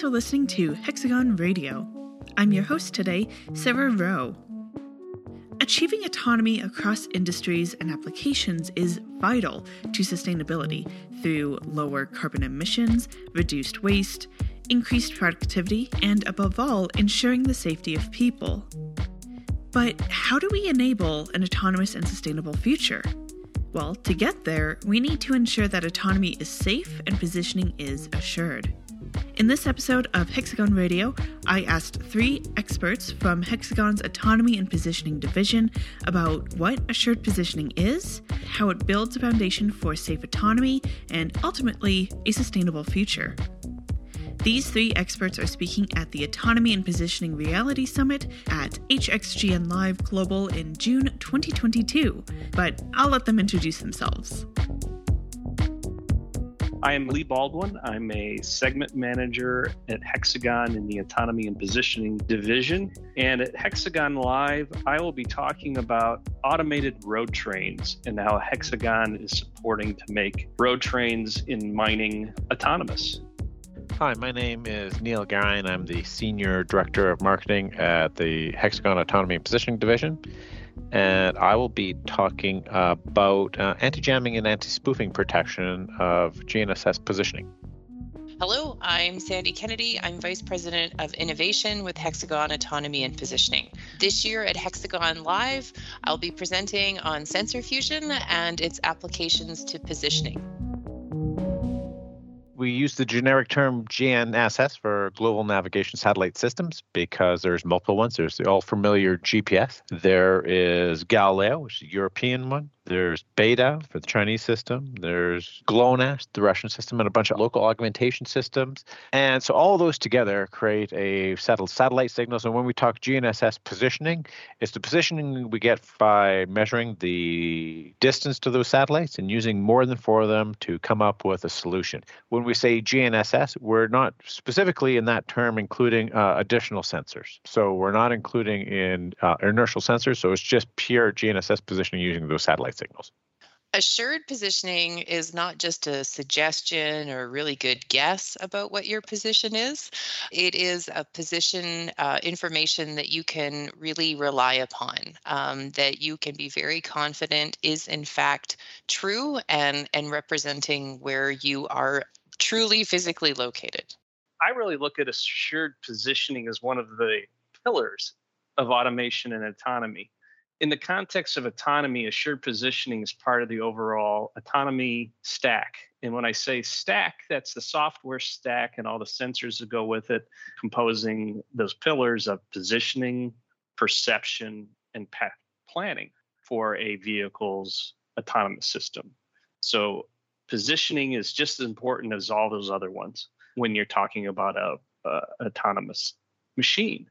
For listening to Hexagon Radio. I'm your host today, Sarah Rowe. Achieving autonomy across industries and applications is vital to sustainability through lower carbon emissions, reduced waste, increased productivity, and above all, ensuring the safety of people. But how do we enable an autonomous and sustainable future? Well, to get there, we need to ensure that autonomy is safe and positioning is assured. In this episode of Hexagon Radio, I asked three experts from Hexagon's Autonomy and Positioning Division about what assured positioning is, how it builds a foundation for safe autonomy, and ultimately, a sustainable future. These three experts are speaking at the Autonomy and Positioning Reality Summit at HXGN Live Global in June 2022, but I'll let them introduce themselves. I am Lee Baldwin. I'm a segment manager at Hexagon in the Autonomy and Positioning Division. And at Hexagon Live, I will be talking about automated road trains and how Hexagon is supporting to make road trains in mining autonomous. Hi, my name is Neil Gerein. I'm the Senior Director of Marketing at the Hexagon Autonomy and Positioning Division. And I will be talking about uh, anti jamming and anti spoofing protection of GNSS positioning. Hello, I'm Sandy Kennedy. I'm Vice President of Innovation with Hexagon Autonomy and Positioning. This year at Hexagon Live, I'll be presenting on sensor fusion and its applications to positioning we use the generic term GNSS for Global Navigation Satellite Systems because there's multiple ones. There's the all familiar GPS. There is Galileo, which is the European one. There's Beidou for the Chinese system. There's GLONASS, the Russian system, and a bunch of local augmentation systems. And so all those together create a set of satellite signals. And when we talk GNSS positioning, it's the positioning we get by measuring the distance to those satellites and using more than four of them to come up with a solution. When we say GNSS, we're not specifically in that term including uh, additional sensors. So we're not including in uh, inertial sensors. So it's just pure GNSS positioning using those satellites signals. Assured positioning is not just a suggestion or a really good guess about what your position is. It is a position uh, information that you can really rely upon, um, that you can be very confident is in fact true and, and representing where you are truly physically located. I really look at assured positioning as one of the pillars of automation and autonomy in the context of autonomy, assured positioning is part of the overall autonomy stack. And when I say stack, that's the software stack and all the sensors that go with it, composing those pillars of positioning, perception, and path planning for a vehicle's autonomous system. So positioning is just as important as all those other ones when you're talking about a, a autonomous machine.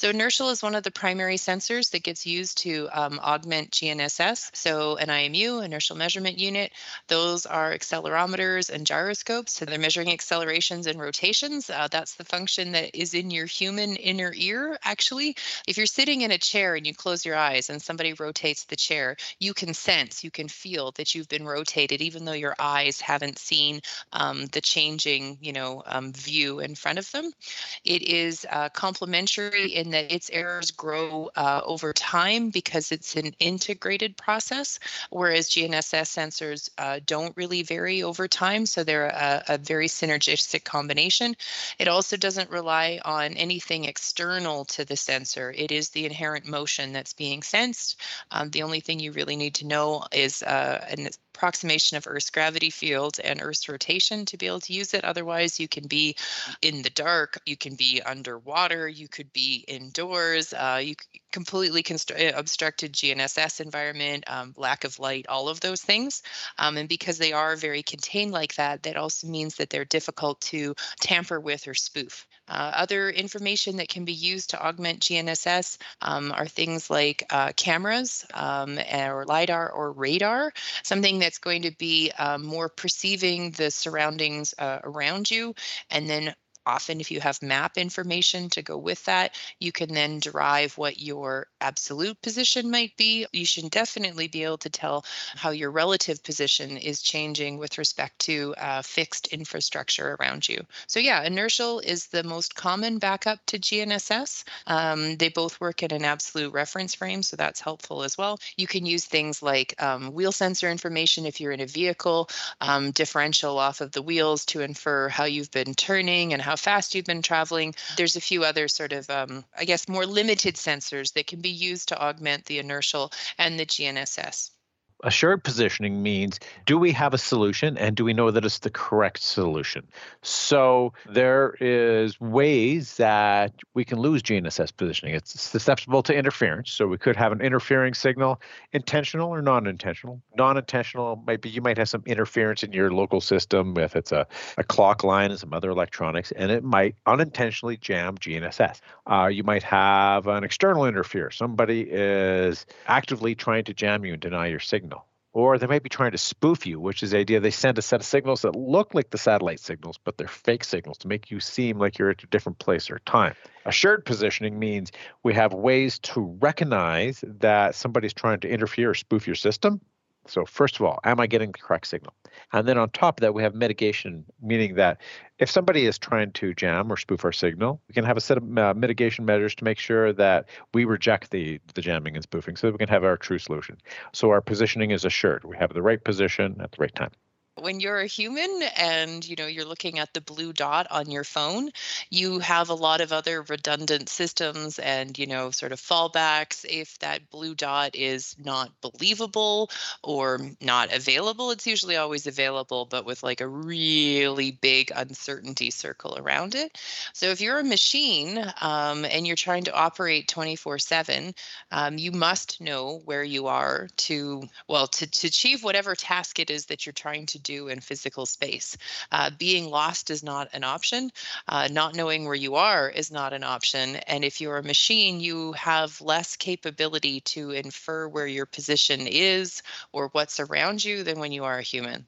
So inertial is one of the primary sensors that gets used to um, augment GNSS. So an IMU, inertial measurement unit, those are accelerometers and gyroscopes. So they're measuring accelerations and rotations. Uh, that's the function that is in your human inner ear, actually. If you're sitting in a chair and you close your eyes and somebody rotates the chair, you can sense, you can feel that you've been rotated, even though your eyes haven't seen um, the changing, you know, um, view in front of them. It is uh, complementary in that its errors grow uh, over time because it's an integrated process, whereas GNSS sensors uh, don't really vary over time. So they're a, a, very synergistic combination. It also doesn't rely on anything external to the sensor. It is the inherent motion that's being sensed. Um, the only thing you really need to know is uh, an approximation of Earth's gravity field and Earth's rotation to be able to use it. Otherwise, you can be in the dark, you can be underwater, you could be indoors, uh, you completely constr- uh, obstructed GNSS environment, um, lack of light, all of those things. Um, and because they are very contained like that, that also means that they're difficult to tamper with or spoof. Uh, other information that can be used to augment GNSS um, are things like uh, cameras um, or LIDAR or radar, something that's going to be um, more perceiving the surroundings uh, around you and then Often, if you have map information to go with that, you can then derive what your absolute position might be. You should definitely be able to tell how your relative position is changing with respect to uh, fixed infrastructure around you. So, yeah, inertial is the most common backup to GNSS. Um, they both work in an absolute reference frame, so that's helpful as well. You can use things like um, wheel sensor information if you're in a vehicle, um, differential off of the wheels to infer how you've been turning and how fast you've been traveling. There's a few other sort of, um, I guess, more limited sensors that can be used to augment the inertial and the GNSS assured positioning means do we have a solution and do we know that it's the correct solution? So there is ways that we can lose gnss positioning. It's susceptible to interference so we could have an interfering signal intentional or non-intentional. Non-intentional might be you might have some interference in your local system if it's a, a clock line and some other electronics and it might unintentionally jam gnss uh, you might have an external interferer somebody is actively trying to jam you and deny your signal or they might be trying to spoof you, which is the idea they send a set of signals that look like the satellite signals, but they're fake signals to make you seem like you're at a different place or time. Assured positioning means we have ways to recognize that somebody's trying to interfere or spoof your system so first of all, am I getting the correct signal? And then on top of that, we have mitigation, meaning that if somebody is trying to jam or spoof our signal, we can have a set of uh, mitigation measures to make sure that we reject the the jamming and spoofing, so that we can have our true solution. So our positioning is assured. We have the right position at the right time when you're a human and you know you're looking at the blue dot on your phone you have a lot of other redundant systems and you know sort of fallbacks if that blue dot is not believable or not available. It's usually always available but with like a really big uncertainty circle around it. So if you're a machine um, and you're trying to operate 24 um, 7 you must know where you are to well to, to achieve whatever task it is that you're trying to do in physical space. Uh, being lost is not an option. Uh, not knowing where you are is not an option. And if you're a machine, you have less capability to infer where your position is or what's around you than when you are a human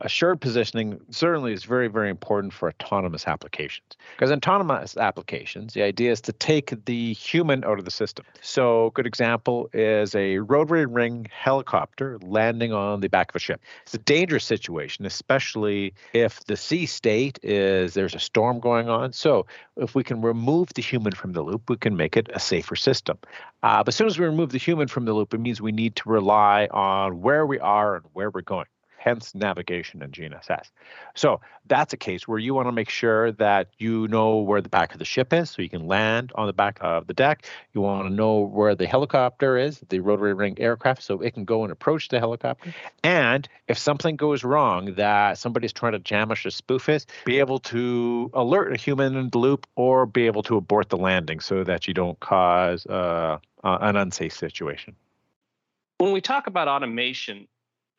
assured positioning certainly is very, very important for autonomous applications. Because autonomous applications, the idea is to take the human out of the system. So, a good example is a rotary wing helicopter landing on the back of a ship. It's a dangerous situation, especially if the sea state is there's a storm going on. So, if we can remove the human from the loop, we can make it a safer system. Uh, but as soon as we remove the human from the loop, it means we need to rely on where we are and where we're going hence navigation and GNSS. So that's a case where you want to make sure that you know where the back of the ship is so you can land on the back of the deck. You want to know where the helicopter is, the rotary wing aircraft, so it can go and approach the helicopter. And if something goes wrong that somebody's trying to jam us or spoof us, be able to alert a human in the loop or be able to abort the landing so that you don't cause uh, uh, an unsafe situation. When we talk about automation,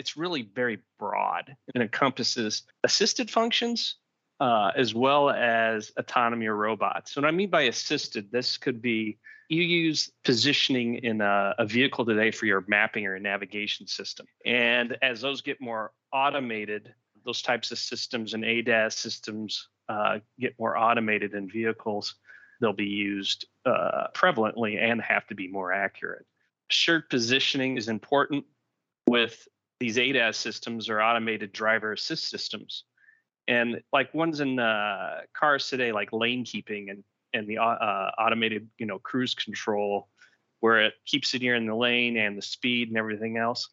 it's really very broad and encompasses assisted functions uh, as well as autonomy or robots. What I mean by assisted, this could be you use positioning in a, a, vehicle today for your mapping or your navigation system. And as those get more automated, those types of systems and ADAS systems uh, get more automated in vehicles, they'll be used uh, prevalently and have to be more accurate. Assured positioning is important with these ADAS systems are automated driver assist systems. And like ones in uh, cars today, like lane keeping and and the uh, automated, you know, cruise control, where it keeps it here in the lane and the speed and everything else.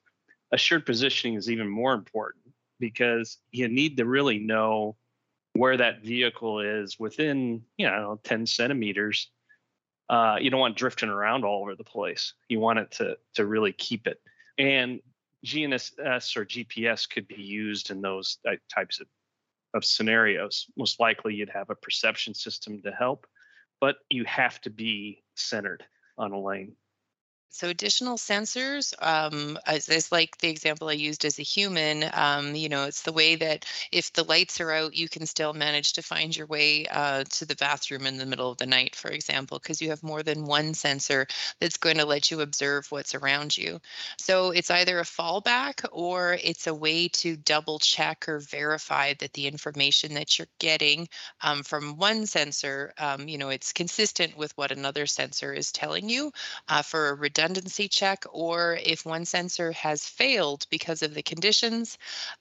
Assured positioning is even more important because you need to really know where that vehicle is within, you know, 10 centimeters. Uh, you don't want drifting around all over the place. You want it to to really keep it. And GNSS or GPS could be used in those types of, of scenarios. Most likely, you'd have a perception system to help, but you have to be centered on a lane. So additional sensors, um, like the example I used as a human. Um, you know, it's the way that if the lights are out, you can still manage to find your way uh, to the bathroom in the middle of the night, for example, because you have more than one sensor that's going to let you observe what's around you. So it's either a fallback or it's a way to double check or verify that the information that you're getting um, from one sensor, um, you know, it's consistent with what another sensor is telling you uh, for a redundancy check or if one sensor has failed because of the conditions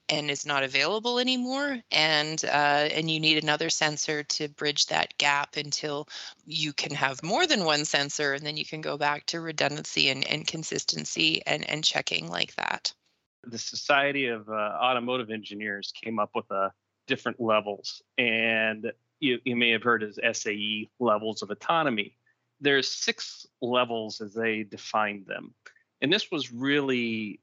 and is not available anymore and uh, and you need another sensor to bridge that gap until you can have more than one sensor and then you can go back to redundancy and, and consistency and, and checking like that. The Society of uh, Automotive Engineers came up with a uh, different levels and you, you may have heard as SAE levels of autonomy there's six levels as they defined them. And this was really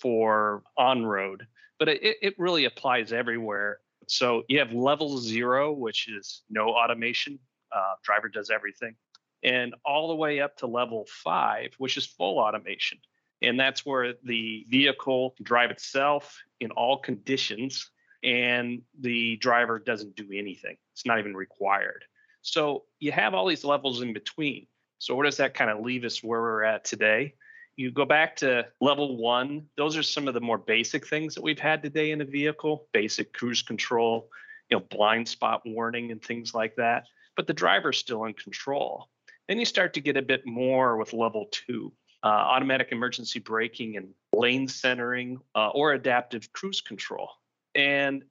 for on road, but it, it really applies everywhere. So you have level zero, which is no automation, uh, driver does everything, and all the way up to level five, which is full automation. And that's where the vehicle can drive itself in all conditions and the driver doesn't do anything. It's not even required. So you have all these levels in between. So where does that kind of leave us where we're at today? You go back to level one, those are some of the more basic things that we've had today in a vehicle, basic cruise control, you know, blind spot warning and things like that. But the driver's still in control. Then you start to get a bit more with level two, uh, automatic emergency braking and lane centering uh, or adaptive cruise control. And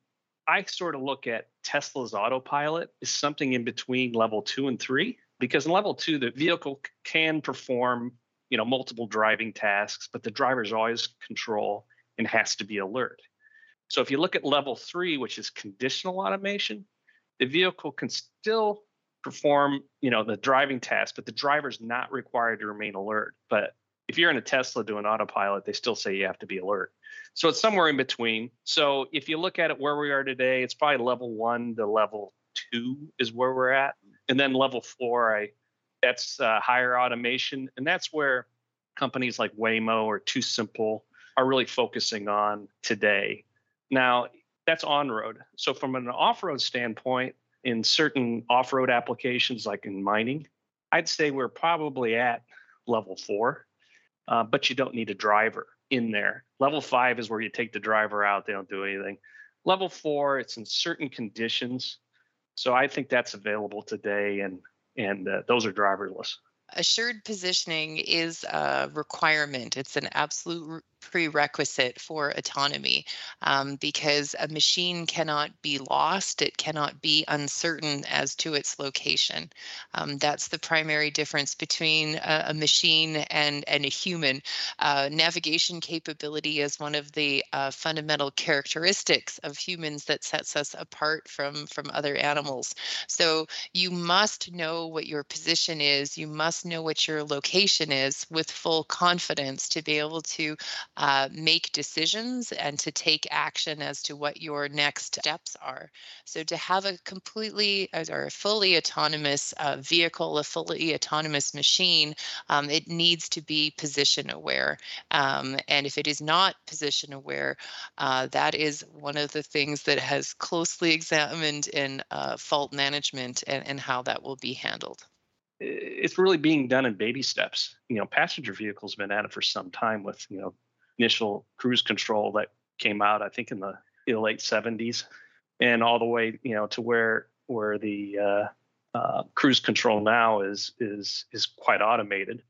I sort of look at Tesla's autopilot as something in between level two and three, because in level two, the vehicle can perform, you know, multiple driving tasks, but the driver's always control and has to be alert. So if you look at level three, which is conditional automation, the vehicle can still perform, you know, the driving task, but the driver's not required to remain alert. But if you're in a Tesla doing autopilot, they still say you have to be alert. So it's somewhere in between. So if you look at it where we are today, it's probably level one to level two is where we're at, and then level four, I that's uh, higher automation, and that's where companies like Waymo or TuSimple are really focusing on today. Now that's on road. So from an off road standpoint, in certain off road applications like in mining, I'd say we're probably at level four uh, but you don't need a driver in there. Level five is where you take the driver out, they don't do anything. Level four, it's in certain conditions. So I think that's available today, and and uh, those are driverless. Assured positioning is a requirement. It's an absolute prerequisite for autonomy um, because a machine cannot be lost. It cannot be uncertain as to its location. Um, that's the primary difference between a, a machine and, and a human. Uh, navigation capability is one of the uh, fundamental characteristics of humans that sets us apart from, from other animals. So you must know what your position is. You must know what your location is with full confidence to be able to uh, make decisions and to take action as to what your next steps are. So to have a completely or a fully autonomous uh, vehicle, a fully autonomous machine, um, it needs to be position aware. Um, and if it is not position aware, uh, that is one of the things that has closely examined in uh, fault management and, and how that will be handled it's really being done in baby steps. You know, passenger vehicles have been at it for some time with, you know, initial cruise control that came out, I think, in the, late 70s, and all the way, you know, to where where the uh, uh, cruise control now is is is quite automated.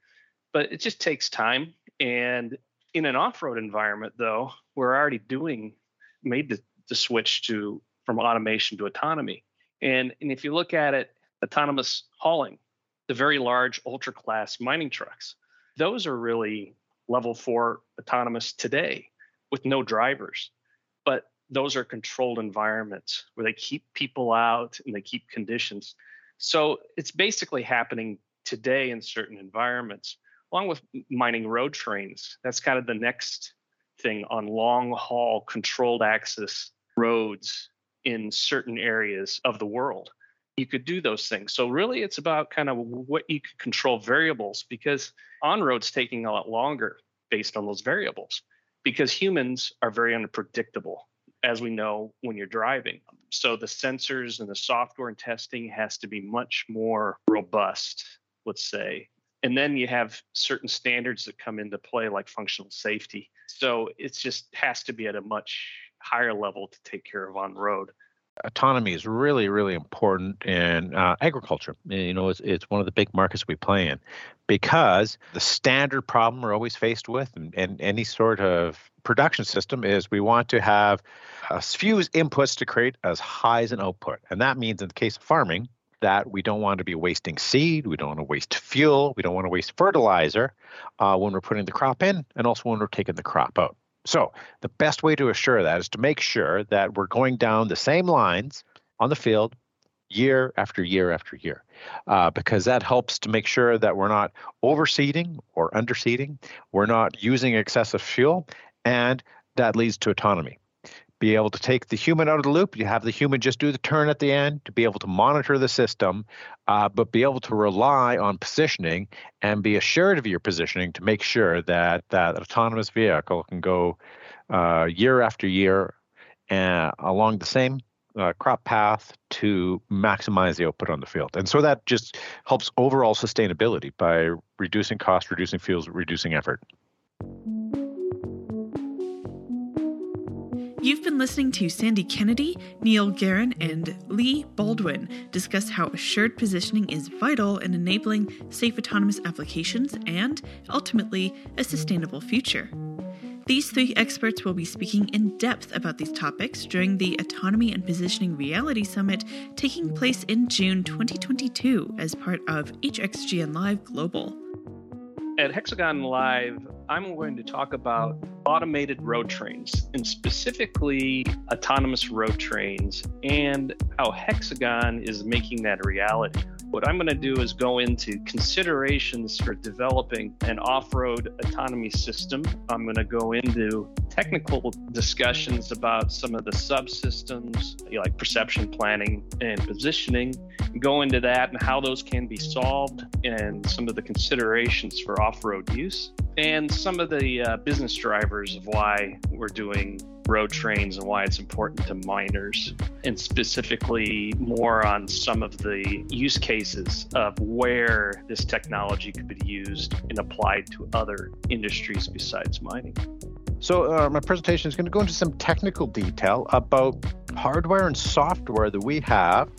But it just takes time. And in an off-road environment, though, we're already doing made the, the switch to from automation to autonomy. And and if you look at it, autonomous hauling, the very large ultra class mining trucks, those are really level four autonomous today with no drivers. But those are controlled environments where they keep people out and they keep conditions. So it's basically happening today in certain environments, along with mining road trains. That's kind of the next thing on long haul controlled access roads in certain areas of the world. You could do those things. So really it's about kind of what you could control variables because on-road's taking a lot longer based on those variables because humans are very unpredictable as we know when you're driving. So the sensors and the software and testing has to be much more robust, let's say. And then you have certain standards that come into play like functional safety. So it just has to be at a much higher level to take care of on road autonomy is really, really important in uh, agriculture. You know, it's, it's one of the big markets we play in because the standard problem we're always faced with in, in any sort of production system is we want to have as few inputs to create as high as an output. And that means in the case of farming, that we don't want to be wasting seed, we don't want to waste fuel, we don't want to waste fertilizer uh, when we're putting the crop in, and also when we're taking the crop out. So, the best way to assure that is to make sure that we're going down the same lines on the field year after year after year, uh, because that helps to make sure that we're not overseeding or underseeding, we're not using excessive fuel, and that leads to autonomy be able to take the human out of the loop. You have the human just do the turn at the end to be able to monitor the system, uh, but be able to rely on positioning and be assured of your positioning to make sure that that autonomous vehicle can go uh, year after year uh, along the same uh, crop path to maximize the output on the field. And so that just helps overall sustainability by reducing cost, reducing fuels, reducing effort. You've been listening to Sandy Kennedy, Neil Gerein, and Lee Baldwin discuss how assured positioning is vital in enabling safe autonomous applications and, ultimately, a sustainable future. These three experts will be speaking in depth about these topics during the Autonomy and Positioning Reality Summit taking place in June 2022 as part of HXGN Live Global. At Hexagon Live, I'm going to talk about automated road trains and specifically autonomous road trains and how Hexagon is making that a reality. What I'm going to do is go into considerations for developing an off road autonomy system. I'm going to go into technical discussions about some of the subsystems, like perception planning and positioning, go into that and how those can be solved and some of the considerations for off road use, and some of the uh, business drivers of why we're doing road trains and why it's important to miners, and specifically more on some of the use cases of where this technology could be used and applied to other industries besides mining. So, uh, my presentation is going to go into some technical detail about hardware and software that we have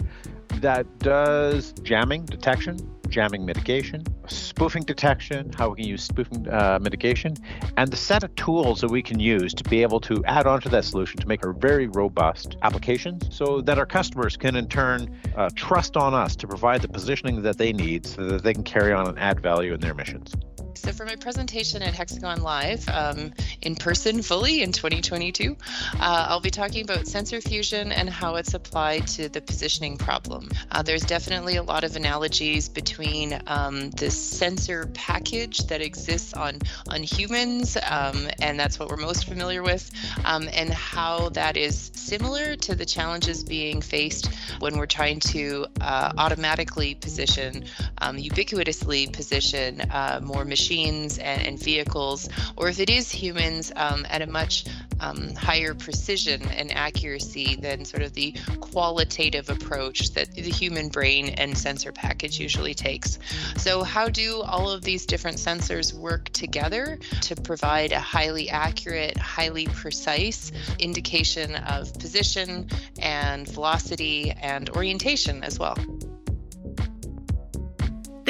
that does jamming detection, jamming mitigation, spoofing detection, how we can use spoofing uh, mitigation, and the set of tools that we can use to be able to add on to that solution to make our very robust applications so that our customers can in turn uh, trust on us to provide the positioning that they need so that they can carry on and add value in their missions. So, for my presentation at Hexagon Live um, in person fully in 2022, uh, I'll be talking about sensor fusion and how it's applied to the positioning problem. Uh, there's definitely a lot of analogies between um, the sensor package that exists on, on humans, um, and that's what we're most familiar with, um, and how that is similar to the challenges being faced when we're trying to uh, automatically position, um, ubiquitously position uh, more machine machines and, and vehicles, or if it is humans um, at a much um, higher precision and accuracy than sort of the qualitative approach that the human brain and sensor package usually takes. So, how do all of these different sensors work together to provide a highly accurate, highly precise indication of position and velocity and orientation as well?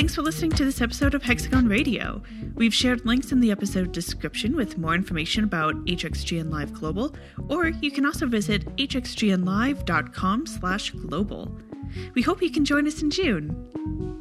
Thanks for listening to this episode of Hexagon Radio. We've shared links in the episode description with more information about HXGN Live Global, or you can also visit hxgnlive.com slash global. We hope you can join us in June.